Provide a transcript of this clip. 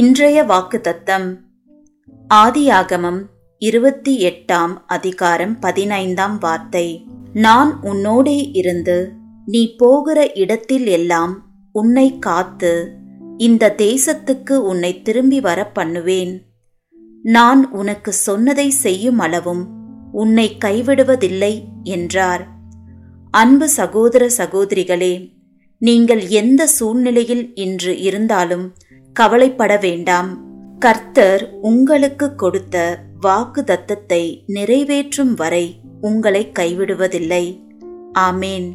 இன்றைய வாக்குத்தத்தம். ஆதியாகமம் இருபத்தி எட்டாம் அதிகாரம் பதினைந்தாம் வார்த்தை. நான் உன்னோடே இருந்து நீ போகிற இடத்தில் எல்லாம் உன்னை காத்து இந்த தேசத்துக்கு உன்னை திரும்பி வர பண்ணுவேன். நான் உனக்கு சொன்னதை செய்யும் அளவும் உன்னை கைவிடுவதில்லை என்றார். அன்பு சகோதர சகோதரிகளே நீங்கள் எந்த சூழ்நிலையில் இன்று இருந்தாலும் கவலைப்பட வேண்டாம். கர்த்தர் உங்களுக்கு கொடுத்த வாக்கு தத்தத்தை நிறைவேற்றும் வரை உங்களை கைவிடுவதில்லை. ஆமேன்.